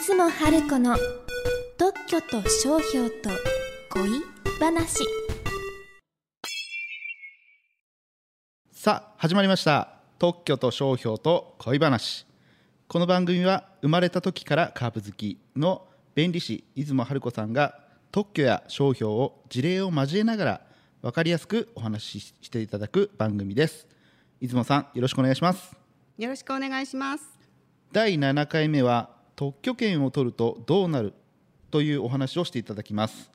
出雲春子の特許と商標と恋話。さあ始まりました。特許と商標と恋話。この番組は生まれた時からカープ好きの弁理士出雲春子さんが特許や商標を事例を交えながら分かりやすくお話ししていただく番組です。出雲さんよろしくお願いします。よろしくお願いします。第7回目は特許権を取るとどうなるというお話をしていただきます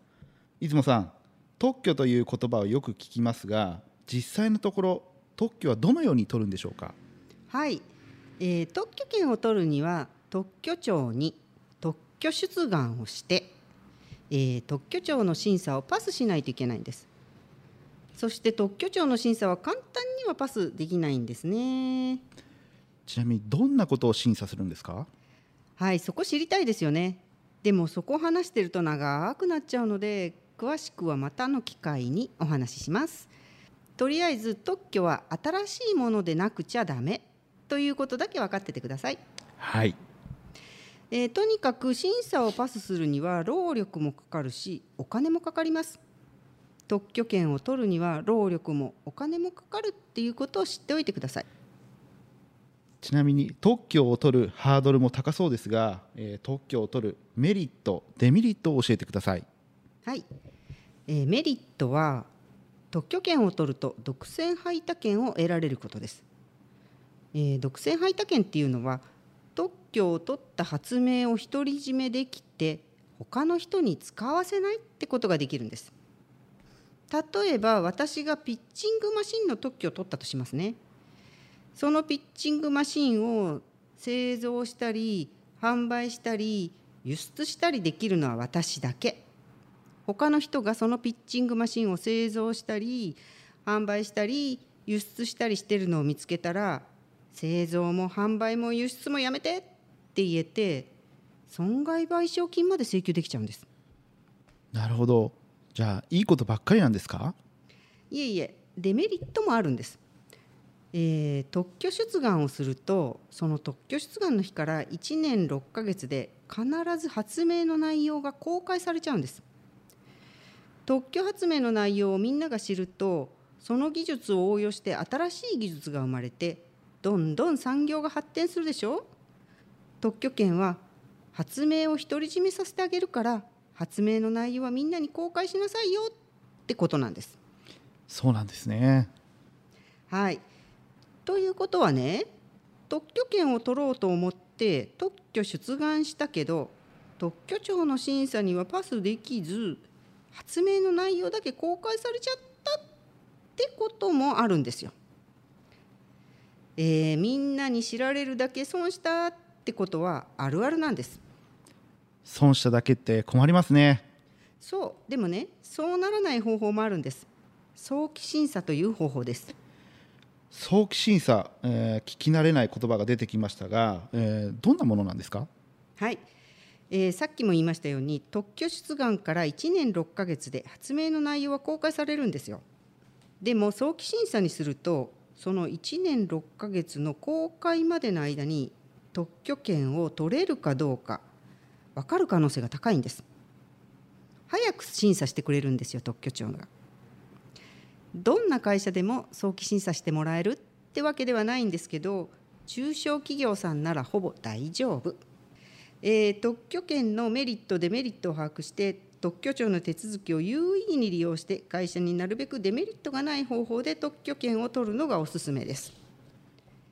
出雲さん特許という言葉をよく聞きますが実際のところ特許はどのように取るんでしょうか？はい、えー特許権を取るには特許庁に特許出願をして、えー特許庁の審査をパスしないといけないんです。そして特許庁の審査は簡単にはパスできないんですね。ちなみにどんなことを審査するんですか？はい、そこ知りたいですよね。でもそこを話してると長くなっちゃうので、詳しくはまたの機会にお話しします。とりあえず特許は新しいものでなくちゃダメということだけ分かっててください。はいえーとにかく審査をパスするには労力もかかるしお金もかかります。特許権を取るには労力もお金もかかるっていうことを知っておいてください。ちなみに特許を取るハードルも高そうですが、えー特許を取るメリットデメリットを教えてください。はい、えーメリットは特許権を取ると独占配他権を得られることです、えー独占配他権っていうのは特許を取った発明を独り占めできて他の人に使わせないってことができるんです。例えば私がピッチングマシンの特許を取ったとしますね。そのピッチングマシンを製造したり販売したり輸出したりできるのは私だけ。他の人がそのピッチングマシンを製造したり販売したり輸出したりしてるのを見つけたら製造も販売も輸出もやめてって言えて損害賠償金まで請求できちゃうんです。なるほど。じゃあいいことばっかりなんですか？いえいえデメリットもあるんです、えー特許出願をするとその特許出願の日から1年6ヶ月で必ず発明の内容が公開されちゃうんです。特許発明の内容をみんなが知るとその技術を応用して新しい技術が生まれてどんどん産業が発展するでしょ。特許権は発明を独り占めさせてあげるから発明の内容はみんなに公開しなさいよってことなんです。そうなんですね。はい。ということはね特許権を取ろうと思って特許出願したけど特許庁の審査にはパスできず発明の内容だけ公開されちゃったってこともあるんですよ。えーみんなに知られるだけ損したってことはあるあるなんです。損しただけって困りますねそうでもねそうならない方法もあるんです。早期審査という方法です。早期審査、えー聞き慣れない言葉が出てきましたが、えーどんなものなんですか？はい、えーさっきも言いましたように特許出願から1年6ヶ月で発明の内容は公開されるんですよ。でも早期審査にするとその1年6ヶ月の公開までの間に特許権を取れるかどうか分かる可能性が高いんです。早く審査してくれるんですよ特許庁が。どんな会社でも早期審査してもらえるってわけではないんですけど中小企業さんならほぼ大丈夫。えー特許権のメリットデメリットを把握して特許庁の手続きを有意義に利用して会社になるべくデメリットがない方法で特許権を取るのがおすすめです。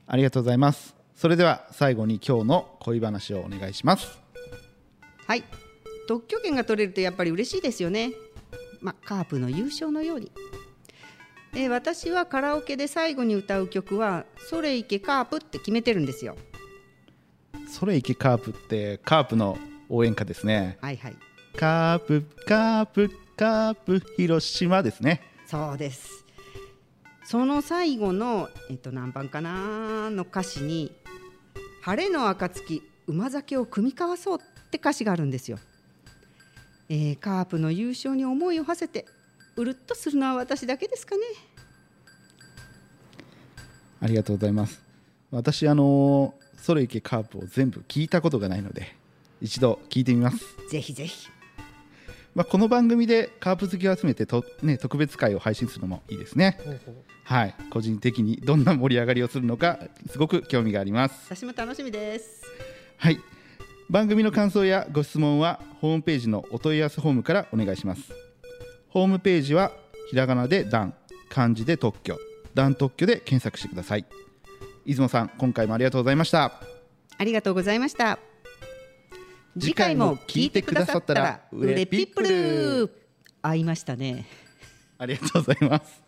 ありがとうございますそれでは最後に今日の恋話をお願いしますはい、特許権が取れるとやっぱり嬉しいですよね。まあ、カープの優勝のように。えー私はカラオケで最後に歌う曲は「それいけカープ」って決めてるんですよ。それいけカープってカープの応援歌ですねはいはい、カープカープカープ広島ですねそうです。その最後の、えっと、何番かなの歌詞に「晴れの暁馬酒を酌み交わそう」って歌詞があるんですよ。えーカープの優勝に思いを馳せてうるっとするのは私だけですかね。ありがとうございます。私あのそれいけカープを全部聞いたことがないので一度聞いてみます、ぜひぜひ。まあ、この番組でカープ好きを集めてと、ね、特別会を配信するのもいいですね。はい。個人的にどんな盛り上がりをするのかすごく興味があります。私も楽しみです。はい。番組の感想やご質問はホームページのお問い合わせフォームからお願いしますホームページはひらがなで「ダン」漢字で特許「ダン特許」で検索してください。出雲さん今回もありがとうございました。ありがとうございました。次回も聞いてくださったらうれピップル合いましたね。ありがとうございます